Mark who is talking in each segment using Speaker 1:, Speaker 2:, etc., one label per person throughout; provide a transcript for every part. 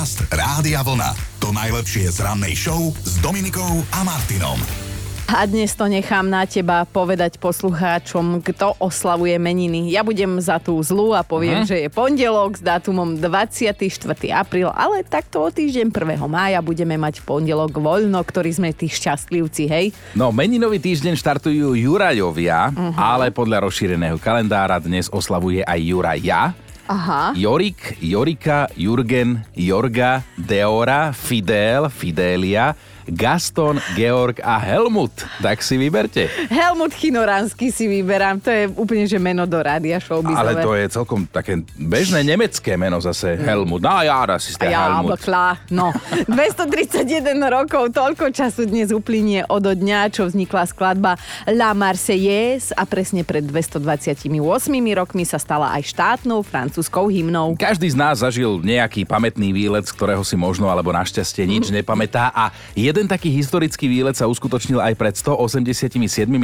Speaker 1: Podcast Rádia Vlna. To najlepšie z rannej show s Dominikou a Martinom.
Speaker 2: A dnes to nechám na teba povedať poslucháčom, kto oslavuje meniny. Ja budem za tú zlú a poviem, uh-huh. že je pondelok s dátumom 24. apríl, ale takto o týždeň 1. mája budeme mať pondelok voľno, ktorý sme tí šťastlivci, hej?
Speaker 3: No, meninový týždeň štartujú Jurajovia, uh-huh. ale podľa rozšíreného kalendára dnes oslavuje aj Juraja.
Speaker 2: Aha.
Speaker 3: Jorik, Jorika, Jurgen, Jorga, Deora, Fidel, Fidelia, Gaston, Georg a Helmut. Tak si vyberte.
Speaker 2: Helmut Chinoránsky si vyberám, to je úplne, že meno do rádia showbizové.
Speaker 3: Ale to je celkom také bežné nemecké meno zase. Helmut. No ja, si ste
Speaker 2: ja,
Speaker 3: Helmut.
Speaker 2: Kla. No, 231 rokov, toľko času dnes uplynie od dňa, čo vznikla skladba La Marseillaise a presne pred 228 rokmi sa stala aj štátnou francúzskou hymnou.
Speaker 3: Každý z nás zažil nejaký pamätný výlet, z ktorého si možno alebo našťastie nič nepamätá a jeden Jeden taký historický výlet sa uskutočnil aj pred 187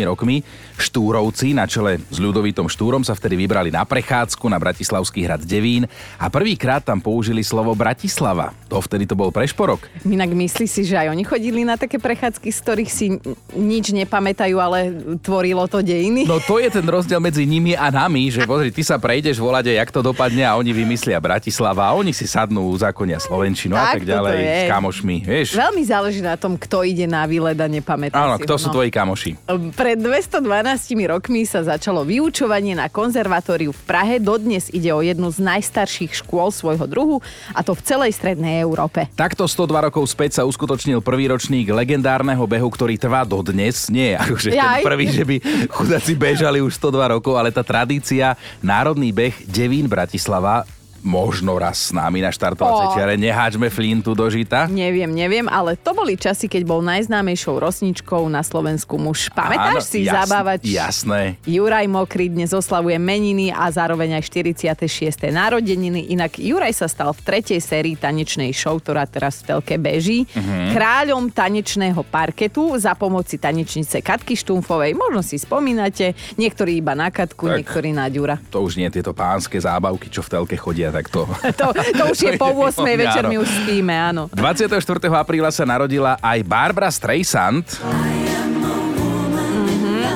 Speaker 3: rokmi. Štúrovci na čele s ľudovitom Štúrom sa vtedy vybrali na prechádzku na Bratislavský hrad Devín a prvýkrát tam použili slovo Bratislava. To vtedy to bol prešporok.
Speaker 2: Inak myslí si, že aj oni chodili na také prechádzky, z ktorých si nič nepamätajú, ale tvorilo to dejiny?
Speaker 3: No to je ten rozdiel medzi nimi a nami, že pozri, ty sa prejdeš volať, jak to dopadne a oni vymyslia Bratislava a oni si sadnú, zákonia Slovenčinu tak, a tak ďalej s kamošmi. Vieš?
Speaker 2: Veľmi záleží na tom, tom, kto ide na výlet a nepamätá
Speaker 3: Áno,
Speaker 2: si
Speaker 3: kto
Speaker 2: ho,
Speaker 3: sú
Speaker 2: no.
Speaker 3: tvoji kamoši?
Speaker 2: Pred 212 rokmi sa začalo vyučovanie na konzervatóriu v Prahe. Dodnes ide o jednu z najstarších škôl svojho druhu a to v celej strednej Európe.
Speaker 3: Takto 102 rokov späť sa uskutočnil prvý ročník legendárneho behu, ktorý trvá dodnes. Nie, akože ten prvý, že by chudáci bežali už 102 rokov, ale tá tradícia, národný beh Devín Bratislava možno raz s nami na štartovacej čiare. Neháčme flintu do žita.
Speaker 2: Neviem, neviem, ale to boli časy, keď bol najznámejšou rosničkou na Slovensku muž. Pamätáš Áno, si
Speaker 3: jasn,
Speaker 2: zabávať?
Speaker 3: Jasné.
Speaker 2: Juraj Mokrý dnes oslavuje meniny a zároveň aj 46. narodeniny. Inak Juraj sa stal v tretej sérii tanečnej show, ktorá teraz v telke beží. Uh-huh. Kráľom tanečného parketu za pomoci tanečnice Katky Štumfovej. Možno si spomínate, niektorí iba na Katku, tak, niektorí na Ďura.
Speaker 3: To už nie tieto pánske zábavky, čo v telke chodia tak to...
Speaker 2: to, to už je po 8 večer, my už spíme, áno.
Speaker 3: 24. apríla sa narodila aj Barbara Streisand.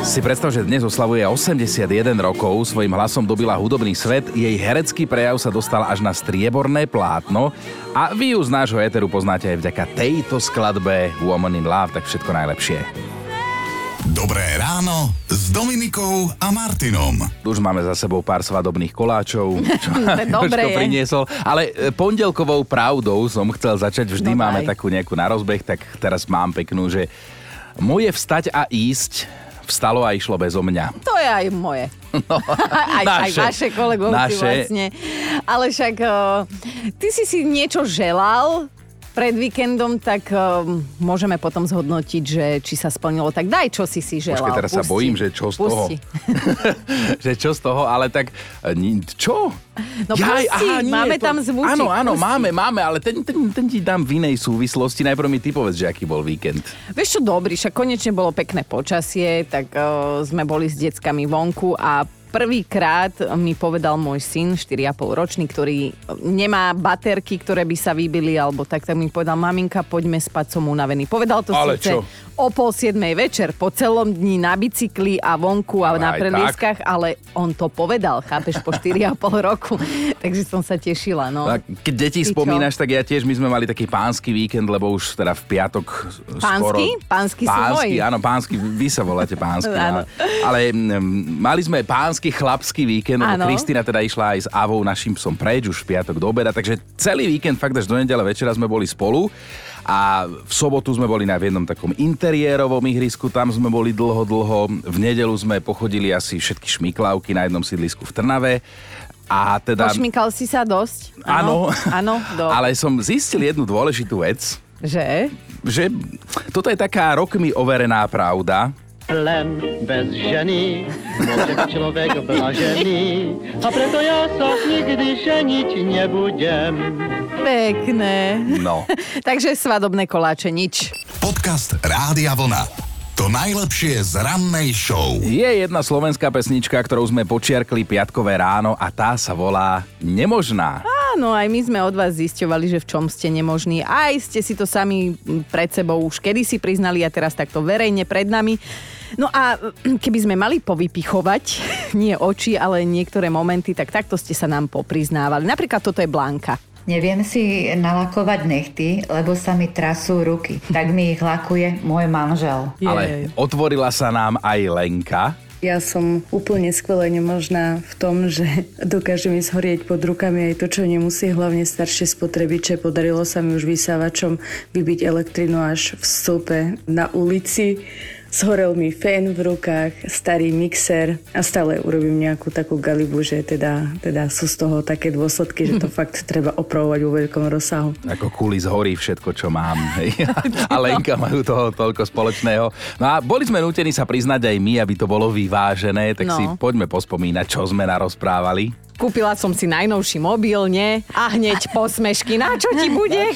Speaker 3: Si predstav, že dnes oslavuje 81 rokov, svojim hlasom dobila hudobný svet, jej herecký prejav sa dostal až na strieborné plátno a vy ju z nášho éteru poznáte aj vďaka tejto skladbe Woman in Love, tak všetko najlepšie.
Speaker 1: Dobré ráno s Dominikou a Martinom.
Speaker 3: Už máme za sebou pár svadobných koláčov, čo,
Speaker 2: Dobre
Speaker 3: priniesol. Ale e, pondelkovou pravdou som chcel začať. Vždy no máme takú nejakú na rozbeh, tak teraz mám peknú, že moje vstať a ísť vstalo a išlo bezo mňa.
Speaker 2: To je aj moje. No, aj, naše, aj vaše kolegovci naše. vlastne. Ale však uh, ty si si niečo želal, pred víkendom, tak uh, môžeme potom zhodnotiť, že či sa splnilo. Tak daj, čo si si želal.
Speaker 3: Počkej, teraz
Speaker 2: Pusti.
Speaker 3: sa bojím, že čo z Pusti. toho. že čo z toho, ale tak e, čo?
Speaker 2: No Jaj, pusti, aha, nie, máme to... tam zvučík.
Speaker 3: Áno, áno, pusti. máme, máme, ale ten, ten, ten ti dám v inej súvislosti. Najprv mi ty povedz, že aký bol víkend.
Speaker 2: Vieš čo, dobrý, však konečne bolo pekné počasie, tak uh, sme boli s deckami vonku a Prvýkrát mi povedal môj syn, 4,5 ročný, ktorý nemá baterky, ktoré by sa vybili, alebo tak, tak mi povedal, maminka, poďme spať, som unavený. Povedal to
Speaker 3: Ale
Speaker 2: síce
Speaker 3: čo?
Speaker 2: o pol siedmej večer, po celom dni na bicykli a vonku a
Speaker 3: Ale
Speaker 2: na prelieskach, ale on to povedal, chápeš, po 4,5 roku. Takže som sa tešila, no.
Speaker 3: A keď deti
Speaker 2: Ty čo?
Speaker 3: spomínaš, tak ja tiež, my sme mali taký pánsky víkend, lebo už teda v piatok skoro...
Speaker 2: Pánsky? Pánsky sú
Speaker 3: pánsky,
Speaker 2: moji.
Speaker 3: áno, pánsky, vy sa voláte pánsky. Ale, ale mm, mali sme pánsky chlapský víkend, lebo
Speaker 2: Áno.
Speaker 3: Kristina teda išla aj s Avou, našim psom preč už v piatok do obeda, takže celý víkend fakt až do nedele večera sme boli spolu a v sobotu sme boli na jednom takom interiérovom ihrisku, tam sme boli dlho, dlho. V nedelu sme pochodili asi všetky šmiklavky na jednom sídlisku v Trnave. A teda...
Speaker 2: Pošmykal si sa dosť?
Speaker 3: Áno,
Speaker 2: Áno, do...
Speaker 3: ale som zistil jednu dôležitú vec,
Speaker 2: Že?
Speaker 3: že toto je taká rokmi overená pravda,
Speaker 4: Len bez ženy môže byť človek blažený a preto ja sa nikdy ženiť nebudem.
Speaker 2: Pekné.
Speaker 3: no.
Speaker 2: Takže svadobné koláče, nič.
Speaker 1: Podcast Rádia Vlna. To najlepšie z rannej show.
Speaker 3: Je jedna slovenská pesnička, ktorou sme počiarkli piatkové ráno a tá sa volá Nemožná.
Speaker 2: Áno, aj my sme od vás zisťovali, že v čom ste nemožní. Aj ste si to sami pred sebou už kedysi priznali a teraz takto verejne pred nami. No a keby sme mali povypichovať, nie oči, ale niektoré momenty, tak takto ste sa nám popriznávali. Napríklad toto je Blanka.
Speaker 5: Neviem si nalakovať nechty, lebo sa mi trasú ruky. Tak mi ich lakuje môj manžel.
Speaker 3: Ale otvorila sa nám aj Lenka.
Speaker 6: Ja som úplne skvelé nemožná v tom, že dokáže mi zhorieť pod rukami aj to, čo nemusí, hlavne staršie spotrebiče. Podarilo sa mi už vysávačom vybiť elektrinu až v stĺpe na ulici. Zhorel mi fén v rukách, starý mixer a stále urobím nejakú takú galibu, že teda, teda sú z toho také dôsledky, že to fakt treba opravovať vo veľkom rozsahu.
Speaker 3: Ako kuli zhorí všetko, čo mám. Hej. A Lenka majú toho toľko spoločného. No a boli sme nútení sa priznať aj my, aby to bolo vyvážené, tak
Speaker 2: No.
Speaker 3: si poďme pospomínať, čo sme narozprávali.
Speaker 2: Kúpila som si najnovší mobil, nie? A hneď posmešky. Na čo ti bude?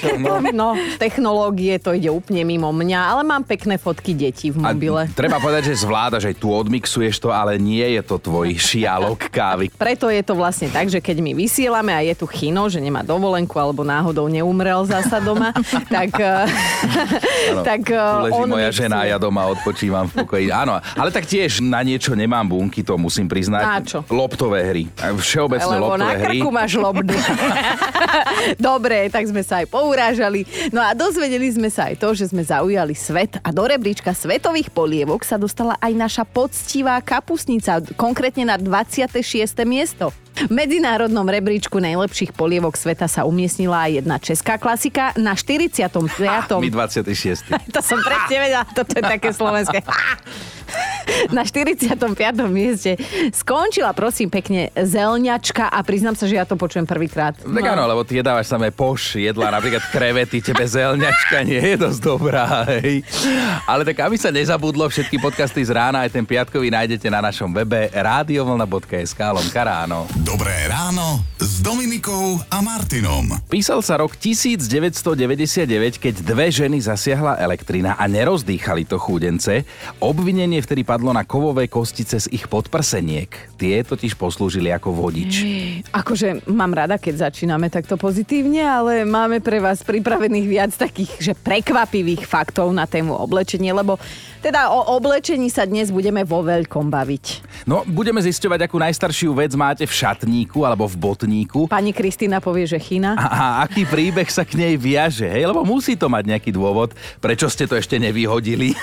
Speaker 2: No, technológie, to ide úplne mimo mňa, ale mám pekné fotky detí v mobile.
Speaker 3: A treba povedať, že zvládaš aj tu odmixuješ to, ale nie je to tvoj šialok kávy.
Speaker 2: Preto je to vlastne tak, že keď my vysielame a je tu chino, že nemá dovolenku alebo náhodou neumrel zasa doma, tak, eh, tak eh,
Speaker 3: Tu leží
Speaker 2: on
Speaker 3: moja
Speaker 2: mixuje.
Speaker 3: žena ja doma odpočívam v pokoji. Áno, ale tak tiež na niečo nemám bunky, to musím priznať.
Speaker 2: Na čo?
Speaker 3: Loptové hry. A Všeobecne
Speaker 2: Lebo na
Speaker 3: loptové hry.
Speaker 2: krku máš lobdu. Dobre, tak sme sa aj pourážali. No a dozvedeli sme sa aj to, že sme zaujali svet a do rebríčka svetových polievok sa dostala aj naša poctivá kapusnica, konkrétne na 26. miesto. V medzinárodnom rebríčku najlepších polievok sveta sa umiestnila aj jedna česká klasika na 45.
Speaker 3: Ha, my 26.
Speaker 2: To som presne vedela, toto je také slovenské. Na 45. mieste skončila, prosím, pekne zelňačka a priznám sa, že ja to počujem prvýkrát.
Speaker 3: Tak áno, lebo ty jedávaš samé poš jedla, napríklad krevety, tebe zelňačka nie je dosť dobrá, hej. Ale tak aby sa nezabudlo, všetky podcasty z rána, aj ten piatkový nájdete na našom webe radiovlna.sk lomka ráno.
Speaker 1: Dobré ráno s Dominikou a Martinom.
Speaker 3: Písal sa rok 1999, keď dve ženy zasiahla elektrina a nerozdýchali to chúdence. Obvinenie vtedy padlo na kovové kostice z ich podprseniek. Tie totiž poslúžili ako vodič.
Speaker 2: Akože mám rada, keď začíname takto pozitívne, ale máme pre vás pripravených viac takých, že prekvapivých faktov na tému oblečenie, lebo teda o oblečení sa dnes budeme vo veľkom baviť.
Speaker 3: No, budeme zisťovať, akú najstaršiu vec máte v šatníku alebo v botníku.
Speaker 2: Pani Kristýna povie, že chyna.
Speaker 3: A, a aký príbeh sa k nej viaže, hej? Lebo musí to mať nejaký dôvod, prečo ste to ešte nevyhodili.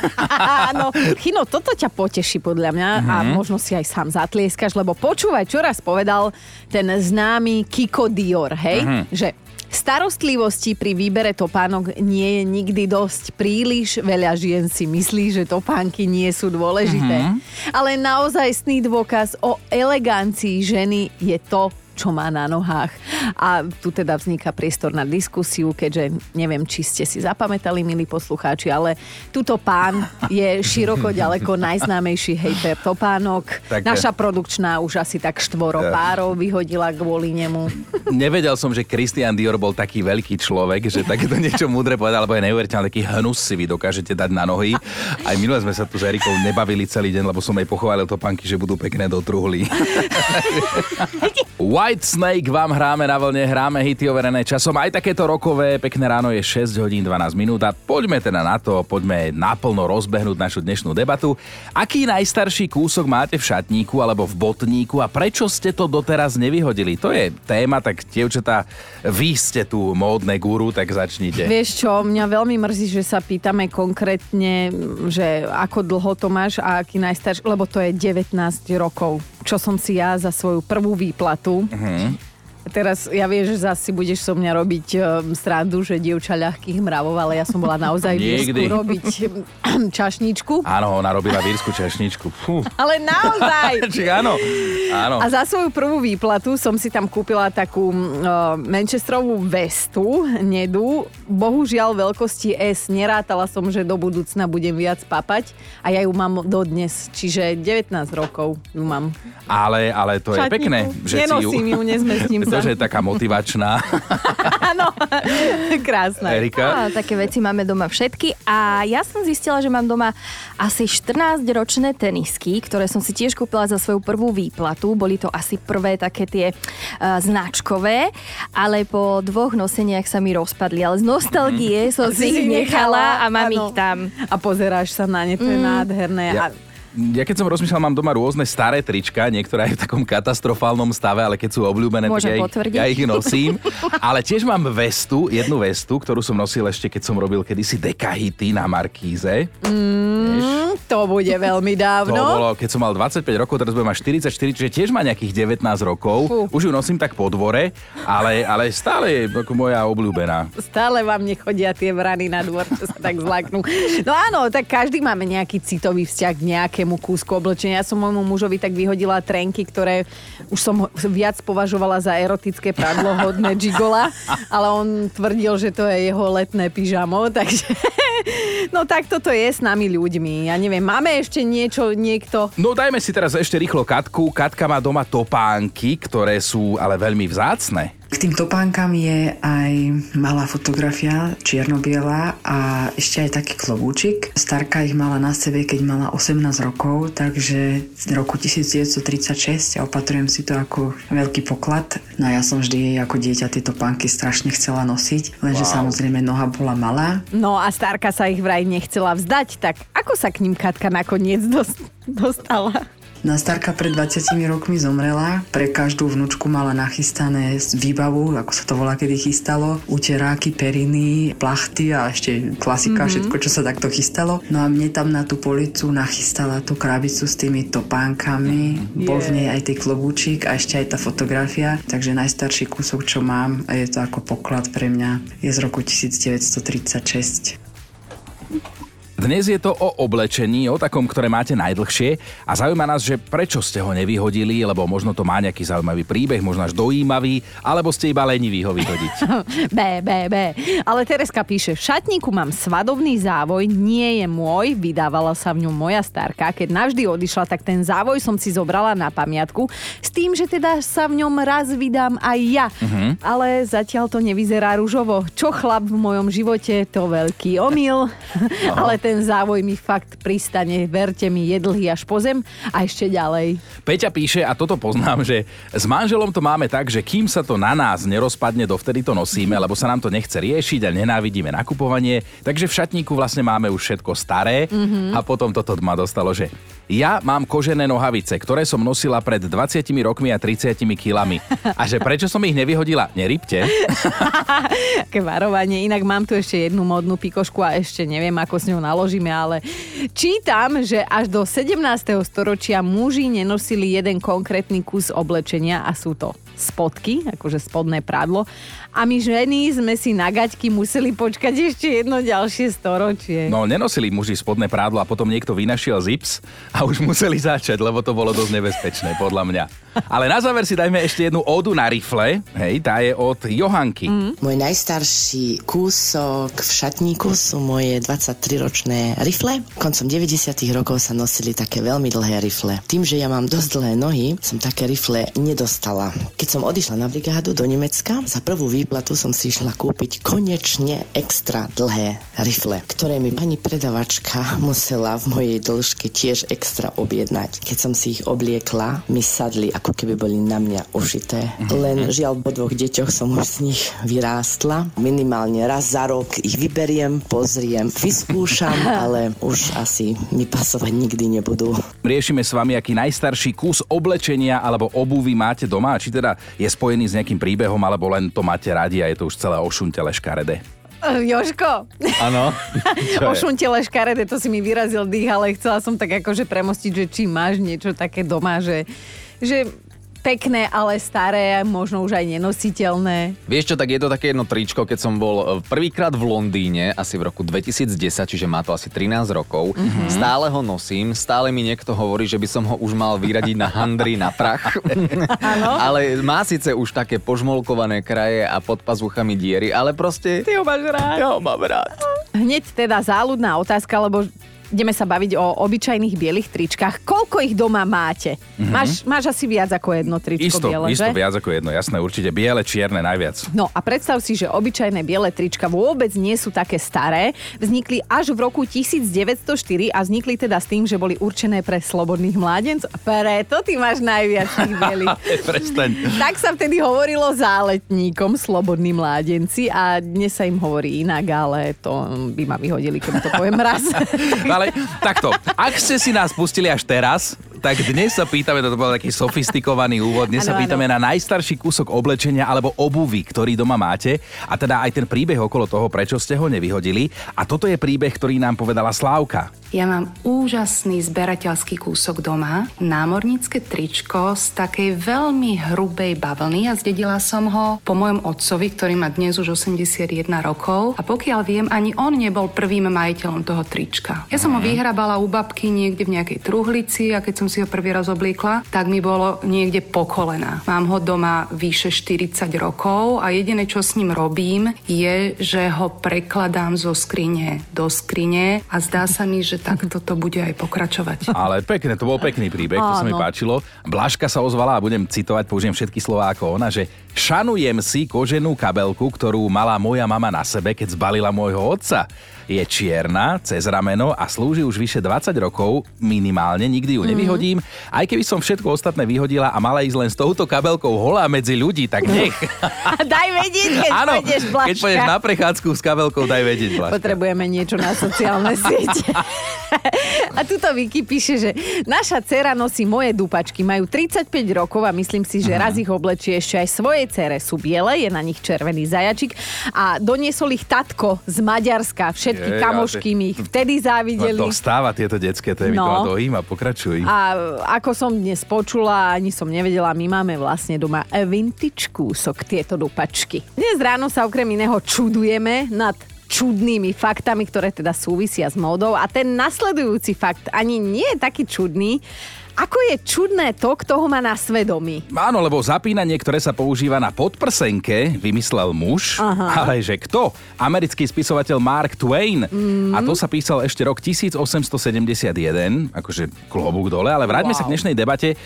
Speaker 2: Áno, Chino, toto ťa poteší podľa mňa a možno si aj sám zatlieskaš, lebo počúvaj, čo raz povedal ten známy Kiko Dior, hej? Že starostlivosti pri výbere topánok nie je nikdy dosť. Príliš veľa žien si myslí, že topánky nie sú dôležité. Ale naozajstný dôkaz o elegancii ženy je to, čo má na nohách. A tu teda vzniká priestor na diskusiu, keďže neviem, či ste si zapamätali, milí poslucháči, ale tuto pán je široko ďaleko najznámejší hejter topánok.
Speaker 3: Tak-
Speaker 2: Naša produkčná už asi tak štvoro párov vyhodila kvôli nemu.
Speaker 3: Nevedel som, že Christian Dior bol taký veľký človek, že takéto niečo múdre povedal, lebo je neuveriteľné, taký hnus si vy dokážete dať na nohy. Aj minule sme sa tu s Erikou nebavili celý deň, lebo som jej pochválil topánky, že budú pekné do truhly. White Snake vám hráme na vlne, hráme hity overené časom. Aj takéto rokové, pekné ráno je 6 hodín 12 minút a poďme teda na to, poďme naplno rozbehnúť našu dnešnú debatu. Aký najstarší kúsok máte v šatníku alebo v botníku a prečo ste to doteraz nevyhodili? To je téma, tak dievčatá, vy ste tu módne guru, tak začnite.
Speaker 2: Vieš čo, mňa veľmi mrzí, že sa pýtame konkrétne, že ako dlho to máš a aký najstarší, lebo to je 19 rokov, čo som si ja za svoju prvú výplatu. Teraz ja vieš, že zase si budeš so mňa robiť um, srandu, že dievča ľahkých mravov, ale ja som bola naozaj v Írsku robiť um, čašničku.
Speaker 3: Áno, ona robila vírsku čašničku. Fú.
Speaker 2: Ale naozaj!
Speaker 3: Čiže áno, áno.
Speaker 2: A za svoju prvú výplatu som si tam kúpila takú uh, Manchesterovú vestu, nedu. Bohužiaľ veľkosti S. Nerátala som, že do budúcna budem viac papať a ja ju mám dodnes. Čiže 19 rokov ju mám.
Speaker 3: Ale, ale to je
Speaker 2: Šatníku.
Speaker 3: pekné, že si ju...
Speaker 2: Nenosím ju, nezmestím
Speaker 3: to,
Speaker 2: sa.
Speaker 3: že je taká motivačná.
Speaker 2: Áno, krásne.
Speaker 3: Erika?
Speaker 7: Á, také veci máme doma všetky a ja som zistila, že mám doma asi 14-ročné tenisky, ktoré som si tiež kúpila za svoju prvú výplatu. Boli to asi prvé také tie uh, značkové, ale po dvoch noseniach sa mi rozpadli. Ale z nostalgie som si ich nechala a mám
Speaker 2: áno.
Speaker 7: ich tam.
Speaker 2: A pozeráš sa na ne, to je nádherné.
Speaker 3: Ja,
Speaker 2: A
Speaker 3: ja keď som rozmýšľal, mám doma rôzne staré trička, niektoré aj v takom katastrofálnom stave, ale keď sú obľúbené,
Speaker 7: Môžem
Speaker 3: tak ja ich, ja ich nosím. ale tiež mám vestu, jednu vestu, ktorú som nosil ešte, keď som robil kedysi dekahity na Markíze.
Speaker 2: mm, to bude veľmi
Speaker 3: To
Speaker 2: dávno.
Speaker 3: bolo, keď som mal 25 rokov, teraz budem mať 44, čiže tiež má nejakých 19 rokov.
Speaker 2: Fú.
Speaker 3: Už ju nosím tak po dvore, ale, ale stále je ako moja obľúbená.
Speaker 2: Stále vám nechodia tie vrany na dvor, čo sa tak zlaknú. No áno, tak každý máme nejaký citový vzťah k nejakému kúsku oblečenia. Ja som môjmu mužovi tak vyhodila trenky, ktoré už som viac považovala za erotické pradlo hodné gigola, ale on tvrdil, že to je jeho letné pyžamo, takže... No tak toto je s nami ľuďmi. Ja neviem, máme ešte niečo, niekto...
Speaker 3: No dajme si teraz ešte rýchlo Katku. Katka má doma topánky, ktoré sú ale veľmi vzácne.
Speaker 8: K tým topánkam je aj malá fotografia, čierno-biela a ešte aj taký klobúčik. Starka ich mala na sebe, keď mala 18 rokov, takže z roku 1936 a opatrujem si to ako veľký poklad. No a ja som vždy jej ako dieťa tieto pánky strašne chcela nosiť, lenže wow. samozrejme noha bola malá.
Speaker 2: No a Starka sa ich vraj nechcela vzdať, tak ako sa k ním Katka nakoniec dos- dostala?
Speaker 8: No a Starka pred 20 rokmi zomrela. Pre každú vnúčku mala nachystané výbavu, ako sa to volá, kedy chystalo. Uteráky, periny, plachty a ešte klasika, mm-hmm. všetko, čo sa takto chystalo. No a mne tam na tú policu nachystala tú krabicu s tými topánkami. Mm-hmm. Bol v nej aj tej klobúčik a ešte aj tá fotografia. Takže najstarší kúsok, čo mám, a je to ako poklad pre mňa, je z roku 1936.
Speaker 3: Dnes je to o oblečení, o takom, ktoré máte najdlhšie a zaujíma nás, že prečo ste ho nevyhodili, lebo možno to má nejaký zaujímavý príbeh, možno až dojímavý, alebo ste iba leniví ho vyhodiť.
Speaker 2: B, B, B. Ale Tereska píše, v šatníku mám svadobný závoj, nie je môj, vydávala sa v ňom moja starka. Keď navždy odišla, tak ten závoj som si zobrala na pamiatku, s tým, že teda sa v ňom raz vydám aj ja.
Speaker 3: Mhm.
Speaker 2: Ale zatiaľ to nevyzerá rúžovo. Čo chlap v mojom živote, to veľký omyl. Ale ten závoj mi fakt pristane, verte mi, je dlhý až po zem a ešte ďalej.
Speaker 3: Peťa píše, a toto poznám, že s manželom to máme tak, že kým sa to na nás nerozpadne, dovtedy to nosíme, lebo sa nám to nechce riešiť a nenávidíme nakupovanie, takže v šatníku vlastne máme už všetko staré mm-hmm. a potom toto ma dostalo, že ja mám kožené nohavice, ktoré som nosila pred 20 rokmi a 30 kilami. A že prečo som ich nevyhodila? Nerypte.
Speaker 2: Také varovanie. Inak mám tu ešte jednu modnú pikošku a ešte neviem, ako s ňou naložíme, ale čítam, že až do 17. storočia muži nenosili jeden konkrétny kus oblečenia a sú to spodky, akože spodné prádlo. A my ženy sme si na gaťky museli počkať ešte jedno ďalšie storočie.
Speaker 3: No, nenosili muži spodné prádlo a potom niekto vynašiel zips a už museli začať, lebo to bolo dosť nebezpečné, podľa mňa. Ale na záver si dajme ešte jednu ódu na rifle. Hej, tá je od Johanky. Mm.
Speaker 9: Môj najstarší kúsok v šatníku sú moje 23-ročné rifle. Koncom 90 rokov sa nosili také veľmi dlhé rifle. Tým, že ja mám dosť dlhé nohy, som také rifle nedostala. Keď som odišla na brigádu do Nemecka, za prvú výplatu som si išla kúpiť konečne extra dlhé rifle, ktoré mi pani predavačka musela v mojej dĺžke tiež extra objednať. Keď som si ich obliekla, mi sadli ako keby boli na mňa ušité. Len žiaľ po dvoch deťoch som už z nich vyrástla. Minimálne raz za rok ich vyberiem, pozriem, vyskúšam, ale už asi mi pasovať nikdy nebudú.
Speaker 3: Riešime s vami, aký najstarší kus oblečenia alebo obuvy máte doma, či teda je spojený s nejakým príbehom, alebo len to máte radi a je to už celé ošuntele škaredé.
Speaker 2: Eh, Joško,
Speaker 3: Áno.
Speaker 2: ošuntele škaredé, to si mi vyrazil dých, ale chcela som tak akože premostiť, že či máš niečo také doma, že, že pekné, ale staré, možno už aj nenositeľné.
Speaker 10: Vieš čo, tak je to také jedno tričko, keď som bol e, prvýkrát v Londýne, asi v roku 2010, čiže má to asi 13 rokov. Mm-hmm. Stále ho nosím, stále mi niekto hovorí, že by som ho už mal vyradiť na handry, na prach. ale má síce už také požmolkované kraje a pod pazuchami diery, ale proste...
Speaker 2: Ty ho máš rád.
Speaker 10: Ja ho mám rád.
Speaker 2: Hneď teda záľudná otázka, lebo ideme sa baviť o obyčajných bielých tričkách. Koľko ich doma máte?
Speaker 3: Mhm.
Speaker 2: Máš, máš asi viac ako jedno tričko
Speaker 3: Isto,
Speaker 2: biele,
Speaker 3: isto
Speaker 2: že?
Speaker 3: viac ako jedno, jasné, určite. Biele, čierne najviac.
Speaker 2: No a predstav si, že obyčajné biele trička vôbec nie sú také staré. Vznikli až v roku 1904 a vznikli teda s tým, že boli určené pre slobodných mládencov. Preto ty máš najviac tých bielých. Tak sa vtedy hovorilo záletníkom, slobodní mládenci a dnes sa im hovorí inak, ale to by ma vyhodili, keby to poviem raz.
Speaker 3: Ale takto, ak ste si nás pustili až teraz, tak dnes sa pýtame, toto bol taký sofistikovaný úvod, dnes sa
Speaker 2: Áno,
Speaker 3: pýtame na najstarší kúsok oblečenia alebo obuvy, ktorý doma máte a teda aj ten príbeh okolo toho, prečo ste ho nevyhodili. A toto je príbeh, ktorý nám povedala Slávka.
Speaker 11: Ja mám úžasný zberateľský kúsok doma, námornícke tričko z takej veľmi hrubej bavlny a zdedila som ho po mojom otcovi, ktorý má dnes už 81 rokov a pokiaľ viem, ani on nebol prvým majiteľom toho trička. Ja som ho vyhrabala u babky niekde v nejakej truhlici a keď som si ho prvý raz obliekla, tak mi bolo niekde po kolena. Mám ho doma vyše 40 rokov a jediné, čo s ním robím, je, že ho prekladám zo skrine do skrine a zdá sa mi, že takto to bude aj pokračovať.
Speaker 3: Ale pekne, to bol pekný príbeh, to sa mi
Speaker 11: Áno.
Speaker 3: páčilo. Blažka sa ozvala a budem citovať, použijem všetky slová ako ona, že šanujem si koženú kabelku, ktorú mala moja mama na sebe, keď zbalila môjho otca. Je čierna, cez rameno a slúži už vyše 20 rokov, minimálne, nikdy ju nevyhodím. Aj keby som všetko ostatné vyhodila a mala ísť len s touto kabelkou holá medzi ľudí, tak nech.
Speaker 2: Daj vedieť, keď
Speaker 3: Áno,
Speaker 2: pôjdeš,
Speaker 3: keď
Speaker 2: Blažka.
Speaker 3: pôjdeš na prechádzku s kabelkou, daj vedieť, Blažka.
Speaker 2: Potrebujeme niečo na sociálne siete. A tuto Vicky píše, že naša dcera nosí moje dupačky, majú 35 rokov a myslím si, že raz ich oblečie ešte aj svojej cere. Sú biele, je na nich červený zajačik a doniesol ich tatko z Maďarska. Všetky
Speaker 3: Jej,
Speaker 2: kamošky mi ich vtedy závideli.
Speaker 3: No to stáva tieto detské témy,
Speaker 2: No.
Speaker 3: to ma dojíma, pokračuj.
Speaker 2: A ako som dnes počula, ani som nevedela, my máme vlastne doma vintage kúsok tieto dupačky. Dnes ráno sa okrem iného čudujeme nad čudnými faktami, ktoré teda súvisia s módou. A ten nasledujúci fakt ani nie je taký čudný, ako je čudné to, kto ho má na svedomí.
Speaker 3: Áno, lebo zapínanie, ktoré sa používa na podprsenke, vymyslel muž,
Speaker 2: Aha.
Speaker 3: ale že kto? Americký spisovateľ Mark Twain.
Speaker 2: Mm.
Speaker 3: A to sa písal ešte rok 1871, akože klobúk dole, ale vráťme
Speaker 2: Wow.
Speaker 3: sa k dnešnej debate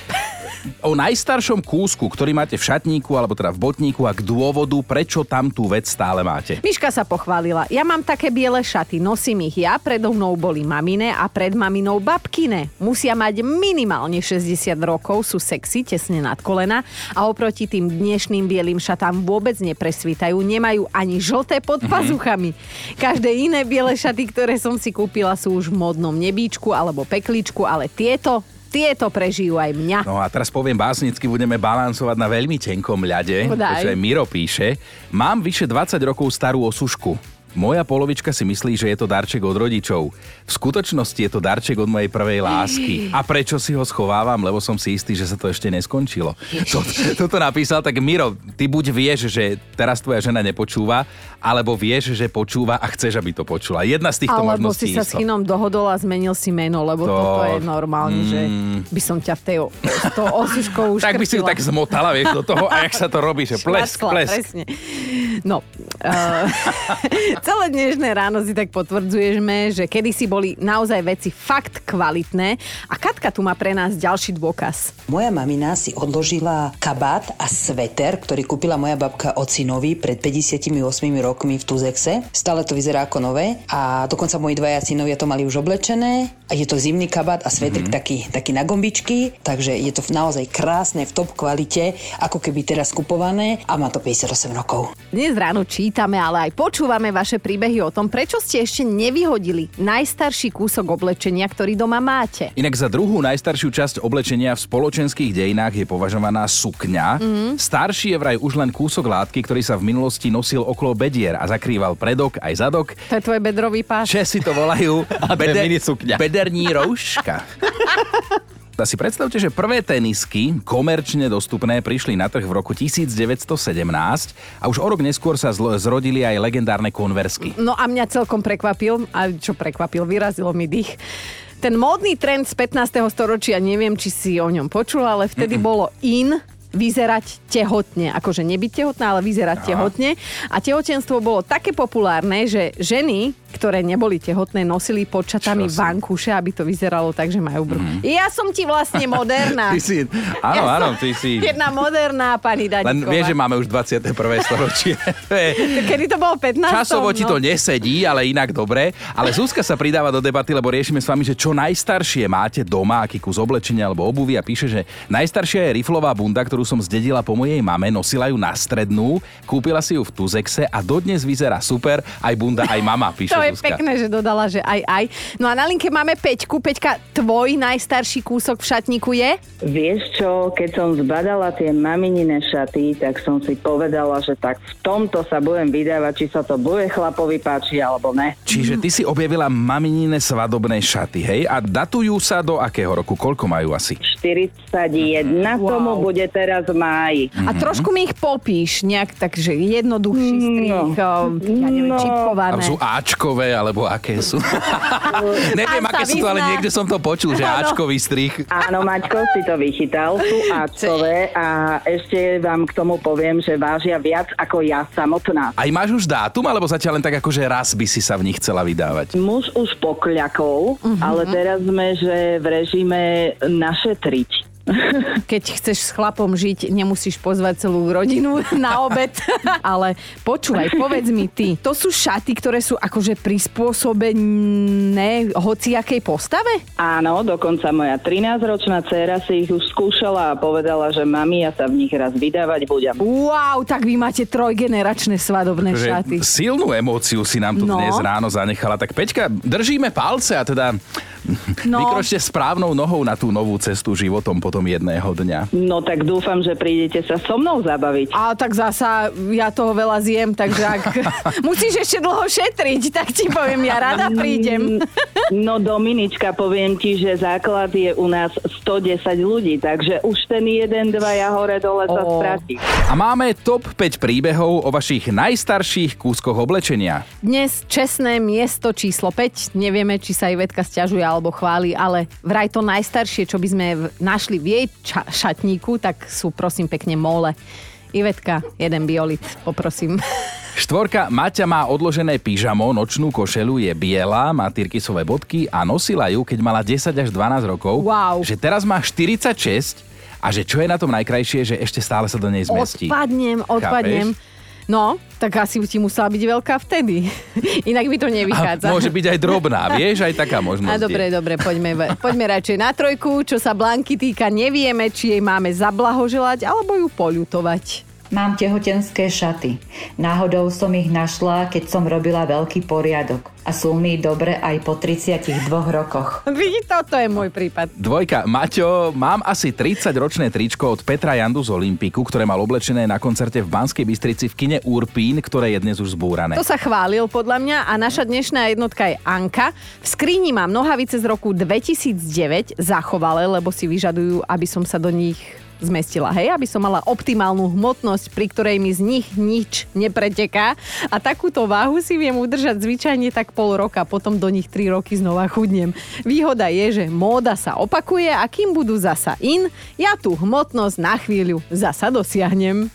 Speaker 3: o najstaršom kúsku, ktorý máte v šatníku alebo teda v botníku a k dôvodu, prečo tam tú vec stále máte.
Speaker 2: Miška sa pochválila. Ja mám také biele šaty, nosím ich ja, predo mnou boli mamine a pred maminou babkine. Musia mať minimálne 60 rokov, sú sexy, tesne nad kolena a oproti tým dnešným bielým šatám vôbec nepresvítajú, nemajú ani žlté pod
Speaker 3: Mhm.
Speaker 2: pazuchami. Každé iné biele šaty, ktoré som si kúpila, sú už v modnom nebíčku alebo pekličku, ale tieto, tieto prežijú aj mňa.
Speaker 3: No a teraz poviem básnicky, budeme balancovať na veľmi tenkom ľade,
Speaker 2: Podaj.
Speaker 3: Miro píše. Mám vyše 20 rokov starú osušku. Moja polovička si myslí, že je to darček od rodičov. V skutočnosti je to darček od mojej prvej lásky. A prečo si ho schovávam? Lebo som si istý, že sa to ešte neskončilo. To, toto napísal, tak Miro, ty buď vieš, že teraz tvoja žena nepočúva, alebo vieš, že počúva a chceš, aby to počula. Jedna z týchto
Speaker 2: Alebo
Speaker 3: možností.
Speaker 2: si sa s. Chinom dohodol a zmenil si meno, lebo
Speaker 3: To-
Speaker 2: toto je normálne, že
Speaker 3: Mm.
Speaker 2: by som ťa v tej o- s tou osuškou už
Speaker 3: Tak by si ju tak zmotala, vieš, do toho a jak sa to robí, že blesk,
Speaker 2: Šmackla,
Speaker 3: blesk.
Speaker 2: Presne. No, uh, celé dnešné ráno si tak potvrdzujeme, že kedysi boli naozaj veci fakt kvalitné a Katka tu má pre nás ďalší dôkaz.
Speaker 12: Moja mamina si odložila kabát a sveter, ktorý kúpila moja babka ocinovi pred 58 rokmi v Tuzexe. Stále to vyzerá ako nové a dokonca moji dvaja synovia to mali už oblečené a je to zimný kabát a svetrik mm-hmm. taký, taký na gombičky, takže je to naozaj krásne v top kvalite, ako keby teraz kupované a má to 58 rokov.
Speaker 2: Dnes ráno čítame, ale aj počúvame vaše príbehy o tom, prečo ste ešte nevyhodili najstarší kúsok oblečenia, ktorý doma máte.
Speaker 3: Inak za druhú najstaršiu časť oblečenia v spoločenských dejinách je považovaná sukňa.
Speaker 2: Mhm.
Speaker 3: Starší je vraj už len kúsok látky, ktorý sa v minulosti nosil okolo bedier a zakrýval predok aj zadok.
Speaker 2: To je tvoj bedrový pás.
Speaker 3: Česi to volajú
Speaker 10: A sukňa.
Speaker 3: bederní rouška. Si predstavte, že prvé tenisky, komerčne dostupné, prišli na trh v roku 1917 a už o rok neskôr sa zlo- zrodili aj legendárne konversky.
Speaker 2: No a mňa celkom prekvapil, a čo prekvapil, vyrazilo mi dých. Ten módny trend z 15. storočia, neviem, či si o ňom počul, ale vtedy bolo in vyzerať tehotne. Akože nebyť tehotná, ale vyzerať
Speaker 3: Aha.
Speaker 2: tehotne. A tehotenstvo bolo také populárne, že ženy, ktoré neboli tehotné, nosili počatami
Speaker 3: Čo si?
Speaker 2: vankúše, aby to vyzeralo tak, že majú bruch. Ja som ti vlastne moderná.
Speaker 3: Ty si, áno,
Speaker 2: Ja
Speaker 3: áno, ty si...
Speaker 2: Jedna moderná pani
Speaker 3: Len
Speaker 2: Daníková.
Speaker 3: vieš, že máme už 21. storočie.
Speaker 2: Kedy to bolo 15.
Speaker 3: Časovo ti
Speaker 2: no.
Speaker 3: to nesedí, ale inak dobre. Ale Zuzka sa pridáva do debaty, lebo riešime s vami, že čo najstaršie máte doma, aký kus oblečenia alebo obuvy a píše, že najstaršia je riflová bunda, ktorú som zdedila po mojej mame, nosila ju na strednú, kúpila si ju v Tuzexe a dodnes vyzerá super, aj bunda, aj mama, píše
Speaker 2: To je
Speaker 3: Zuzka.
Speaker 2: pekné, že dodala, že aj, aj. No a na linke máme Peťku. Peťka, tvoj najstarší kúsok v šatníku je?
Speaker 13: Vieš čo, keď som zbadala tie maminine šaty, tak som si povedala, že tak v tomto sa budem vydávať, či sa to bude chlapovi páči alebo ne.
Speaker 3: Čiže ty si objavila maminine svadobné šaty, hej? A datujú sa do akého roku? Koľko majú asi?
Speaker 13: 41 wow. tomu bude teraz v máji.
Speaker 2: A trošku mi ich popíš, nejak tak, že jednoduchší strih, no. ja neviem,
Speaker 13: No.
Speaker 3: A
Speaker 2: čipkované.
Speaker 3: sú Ačkové, alebo aké sú? Neviem, aké sú to, ale niekde som to počul, že
Speaker 13: Áno.
Speaker 3: Ačkový strich.
Speaker 13: Áno, Maťko, si to vychytal, sú áčkové a ešte vám k tomu poviem, že vážia viac ako ja samotná.
Speaker 3: Aj máš už dátum, alebo zatiaľ len tak ako, že raz by si sa v nich chcela vydávať?
Speaker 13: Muž už pokľakol, ale teraz sme, že v režime našetriť.
Speaker 2: Keď chceš s chlapom žiť, nemusíš pozvať celú rodinu na obed. Ale počúvaj, povedz mi ty, to sú šaty, ktoré sú akože prispôsobené hociakej postave?
Speaker 13: Áno, dokonca moja 13-ročná dcéra si ich už skúšala a povedala, že mami, ja sa v nich raz vydávať budem.
Speaker 2: Wow, tak vy máte trojgeneračné svadobné
Speaker 3: Že
Speaker 2: šaty.
Speaker 3: silnú emóciu si nám tu
Speaker 2: No.
Speaker 3: dnes ráno zanechala. Tak Peťka, držíme palce a teda
Speaker 2: No.
Speaker 3: vykročte správnou nohou na tú novú cestu životom potom jedného dňa.
Speaker 13: No tak dúfam, že prídete sa so mnou zabaviť.
Speaker 2: A tak zasa ja toho veľa zjem, takže ak musíš ešte dlho šetriť, tak ti poviem, ja rada prídem.
Speaker 13: No Dominička, poviem ti, že základ je u nás 110 ľudí, takže už ten jeden, dvaja hore dole sa stratí.
Speaker 3: A máme top 5 príbehov o vašich najstarších kúskoch oblečenia.
Speaker 2: Dnes čestné miesto číslo 5. Nevieme, či sa Ivetka stiažuje alebo chváli, ale vraj to najstaršie, čo by sme našli v jej ča- šatníku, tak sú prosím pekne mole. Ivetka, jeden biolit, poprosím.
Speaker 3: Štvorka, Maťa má odložené pyžamo, nočnú košelu, je biela, má tyrkysové bodky a nosila ju, keď mala 10 až 12 rokov.
Speaker 2: Wow.
Speaker 3: Že teraz má 46 a že čo je na tom najkrajšie, že ešte stále sa do nej zmestí.
Speaker 2: Odpadnem, odpadnem.
Speaker 3: Chápeš?
Speaker 2: No, tak asi ti musela byť veľká vtedy. Inak by to
Speaker 3: A
Speaker 2: nevychádza.
Speaker 3: môže byť aj drobná, vieš, aj taká možnosť.
Speaker 2: A dobre,
Speaker 3: je.
Speaker 2: dobre, poďme, poďme radšej na trojku. Čo sa Blanky týka, nevieme, či jej máme zablahoželať alebo ju poľutovať.
Speaker 5: Mám tehotenské šaty. Náhodou som ich našla, keď som robila veľký poriadok. A sú mi dobre aj po 32 rokoch.
Speaker 2: Vidí, toto je môj prípad.
Speaker 3: Dvojka, Maťo, mám asi 30-ročné tričko od Petra Jandu z Olympiku, ktoré mal oblečené na koncerte v Banskej Bystrici v kine Urpín, ktoré je dnes už zbúrané.
Speaker 2: To sa chválil podľa mňa a naša dnešná jednotka je Anka. V skríni mám nohavice z roku 2009 zachovalé, lebo si vyžadujú, aby som sa do nich zmestila, hej, aby som mala optimálnu hmotnosť, pri ktorej mi z nich nič nepreteká a takúto váhu si viem udržať zvyčajne tak pol roka, potom do nich 3 roky znova chudnem. Výhoda je, že móda sa opakuje a kým budú zasa in, ja tú hmotnosť na chvíľu zasa dosiahnem.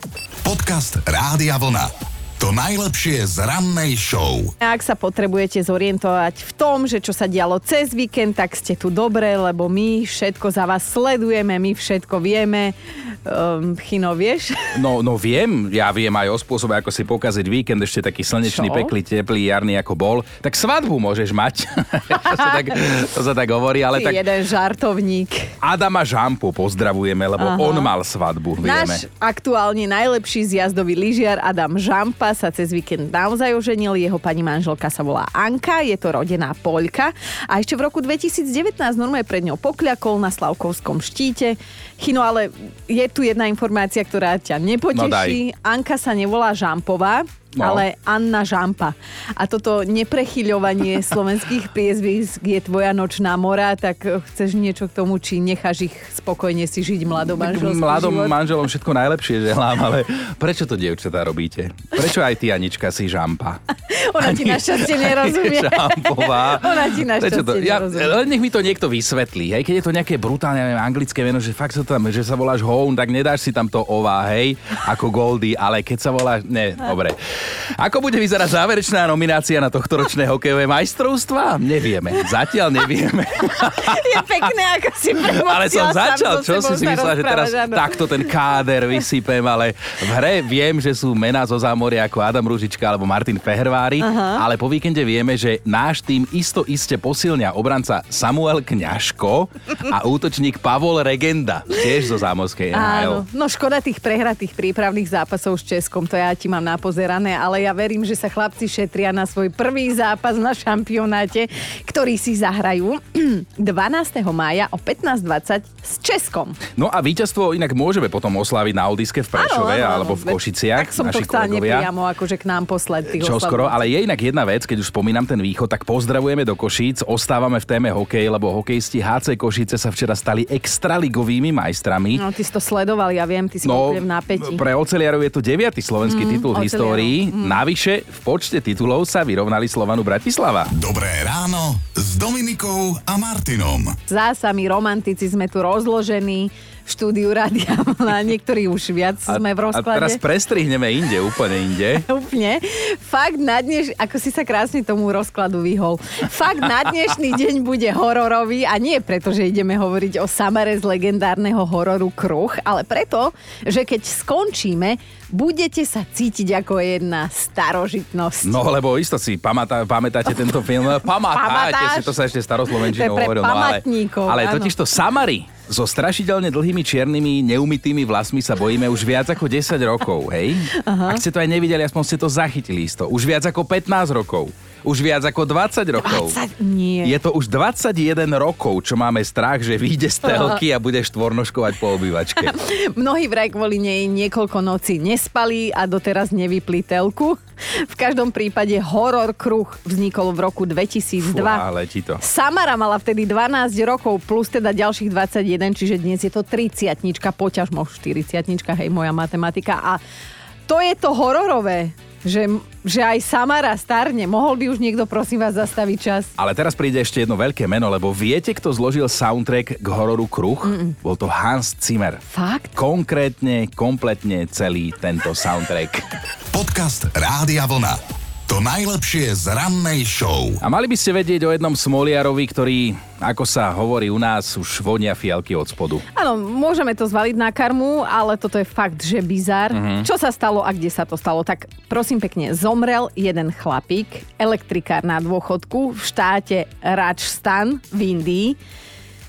Speaker 1: Podcast Rádia Vlna. To najlepšie z rannej show.
Speaker 2: Ak sa potrebujete zorientovať v tom, že čo sa dialo cez víkend, tak ste tu dobre, lebo my všetko za vás sledujeme, my všetko vieme. Um, Chino, vieš?
Speaker 3: No, no viem, ja viem aj o spôsobe, ako si pokaziť víkend, ešte taký slnečný,
Speaker 2: Čo?
Speaker 3: peklý, teplý, jarný ako bol. Tak svadbu môžeš mať. to, sa tak, to sa tak hovorí, ale
Speaker 2: Ty
Speaker 3: tak
Speaker 2: jeden žartovník.
Speaker 3: Adama Žampu pozdravujeme, lebo
Speaker 2: Aha.
Speaker 3: on mal svadbu, vieme.
Speaker 2: Náš aktuálne najlepší zjazdový lyžiar Adam Žampa sa cez víkend naozaj oženil. Jeho pani manželka sa volá Anka, je to rodená Poľka. A ešte v roku 2019 normálne pred ňou pokľakol na Slavkovskom štíte. Chino, ale je tu jedna informácia, ktorá ťa nepoteší. Anka sa nevolá Žampová,
Speaker 3: No.
Speaker 2: ale Anna Žampa. A toto neprechyľovanie slovenských priezvisk je tvoja nočná mora, tak chceš niečo k tomu, či necháš ich spokojne si žiť mladom
Speaker 3: Tak
Speaker 2: manželský
Speaker 3: Mladom
Speaker 2: život?
Speaker 3: manželom všetko najlepšie želám, ale prečo to dievčatá robíte? Prečo aj ty, Anička, si žampa?
Speaker 2: Ona ti našťastie nerozumie.
Speaker 3: Šampová.
Speaker 2: Ona ti
Speaker 3: Prečo to?
Speaker 2: našťastie
Speaker 3: Ja,
Speaker 2: nerozumie.
Speaker 3: len nech mi to niekto vysvetlí. Hej? Keď je to nejaké brutálne neviem, anglické meno, že fakt sa tam, že sa voláš Hone, tak nedáš si tam to ová, hej, ako Goldie, ale keď sa voláš... Ne, dobre. Ako bude vyzerať záverečná nominácia na tohto ročné hokejové majstrovstva? Nevieme. Zatiaľ nevieme.
Speaker 2: Je pekné, ako si
Speaker 3: Ale som začal, čo si si myslela, že teraz
Speaker 2: áno.
Speaker 3: takto ten káder vysypem, ale v hre viem, že sú mená zo zámoria ako Adam Ružička alebo Martin Fehervári,
Speaker 2: Aha.
Speaker 3: ale po víkende vieme, že náš tým isto iste posilňa obranca Samuel Kňažko a útočník Pavol Regenda, tiež zo zámorskej
Speaker 2: Áno,
Speaker 3: NHL.
Speaker 2: no škoda tých prehratých prípravných zápasov s Českom, to ja ti mám napozerané, ale ja verím, že sa chlapci šetria na svoj prvý zápas na šampionáte, ktorý si zahrajú 12. mája o 15.20 s Českom.
Speaker 3: No a víťazstvo inak môžeme potom osláviť na Oldiske v Prešove
Speaker 2: Áno, áno,
Speaker 3: alebo v Košiciach.
Speaker 2: Tak som to chcela nepriamo akože k nám poslať
Speaker 3: Čo skoro, ale je inak jedna vec, keď už spomínam ten východ, tak pozdravujeme do Košíc, ostávame v téme hokej, lebo hokejisti HC Košice sa včera stali extraligovými majstrami.
Speaker 2: No, ty si to sledoval, ja viem, ty si
Speaker 3: No,
Speaker 2: v napätí.
Speaker 3: pre oceliarov je to deviatý slovenský
Speaker 2: Mm,
Speaker 3: titul v histórii.
Speaker 2: mm.
Speaker 3: Navyše v počte titulov sa vyrovnali Slovanu Bratislava.
Speaker 1: Dobré ráno s Dominikou a Martinom.
Speaker 2: Zásami romantici sme tu rozložení štúdiu Rádia Vlna, niektorí už viac sme v
Speaker 3: a
Speaker 2: rozklade.
Speaker 3: teraz prestrihneme inde, úplne inde.
Speaker 2: Úplne. Fakt na dneš... Ako si sa krásne tomu rozkladu vyhol. Fakt na dnešný deň bude hororový a nie preto, že ideme hovoriť o Samare z legendárneho hororu Kruh, ale preto, že keď skončíme, budete sa cítiť ako jedna starožitnosť.
Speaker 3: No lebo isto si pamätá, pamätáte tento film. Pamätáte si, to sa ešte staroslovenčinou
Speaker 2: To je pre
Speaker 3: hovoril. No, ale, ale totiž to Samary so strašidelne dlhými čiernymi neumytými vlasmi sa bojíme už viac ako 10 rokov, hej?
Speaker 2: Aha.
Speaker 3: Ak ste to aj nevideli, aspoň ste to zachytili isto. Už viac ako 15 rokov. Už viac ako 20 rokov.
Speaker 2: 20? Nie.
Speaker 3: Je to už 21 rokov, čo máme strach, že vyjde z telky a bude štvornoškovať po obývačke.
Speaker 2: Mnohí vraj kvôli nej niekoľko nocí nespali a doteraz nevypli telku. V každom prípade horor kruh vznikol v roku 2002.
Speaker 3: Fú, ale ti to.
Speaker 2: Samara mala vtedy 12 rokov plus teda ďalších 21, čiže dnes je to 30 poťažmo 40 hej, moja matematika. A to je to hororové, že, že aj Samara starne. Mohol by už niekto prosím vás zastaviť čas?
Speaker 3: Ale teraz príde ešte jedno veľké meno, lebo viete, kto zložil soundtrack k hororu Kruh?
Speaker 2: Mm-mm.
Speaker 3: Bol to Hans Zimmer.
Speaker 2: Fakt?
Speaker 3: Konkrétne, kompletne celý tento soundtrack.
Speaker 1: Podcast Rádia Vlna. To najlepšie z rannej show.
Speaker 3: A mali by ste vedieť o jednom smoliarovi, ktorý, ako sa hovorí u nás, už vonia fialky od spodu.
Speaker 2: Áno, môžeme to zvaliť na karmu, ale toto je fakt, že bizar.
Speaker 3: Mhm.
Speaker 2: Čo sa stalo a kde sa to stalo? Tak prosím pekne, zomrel jeden chlapík, elektrikár na dôchodku v štáte Rajasthan v Indii,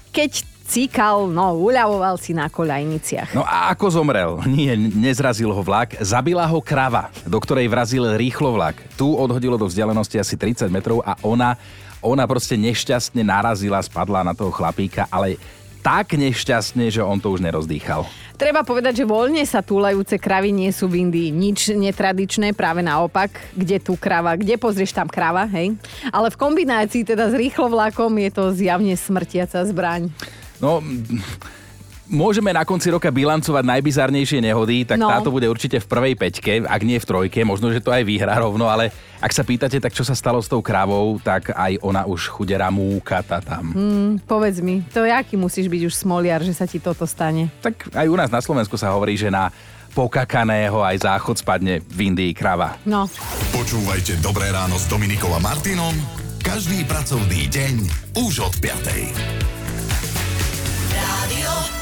Speaker 2: keď cíkal, no uľavoval si na koľajniciach.
Speaker 3: No a ako zomrel? Nie, nezrazil ho vlak, zabila ho krava, do ktorej vrazil rýchlo vlak. Tu odhodilo do vzdialenosti asi 30 metrov a ona, ona proste nešťastne narazila, spadla na toho chlapíka, ale tak nešťastne, že on to už nerozdýchal.
Speaker 2: Treba povedať, že voľne sa túlajúce kravy nie sú v Indii nič netradičné, práve naopak, kde tu krava, kde pozrieš tam krava, hej? Ale v kombinácii teda s rýchlovlakom je to zjavne smrtiaca zbraň.
Speaker 3: No, mm, môžeme na konci roka bilancovať najbizarnejšie nehody, tak
Speaker 2: No.
Speaker 3: táto bude určite v prvej peťke, ak nie v trojke, možno, že to aj vyhrá rovno, ale ak sa pýtate, tak čo sa stalo s tou kravou, tak aj ona už chudera múkata tam.
Speaker 2: Hmm, povedz mi, to jaký musíš byť už smoliar, že sa ti toto stane?
Speaker 3: Tak aj u nás na Slovensku sa hovorí, že na pokakaného aj záchod spadne v Indii krava.
Speaker 2: No.
Speaker 1: Počúvajte Dobré ráno s Dominikou a Martinom každý pracovný deň už od 5. Radio.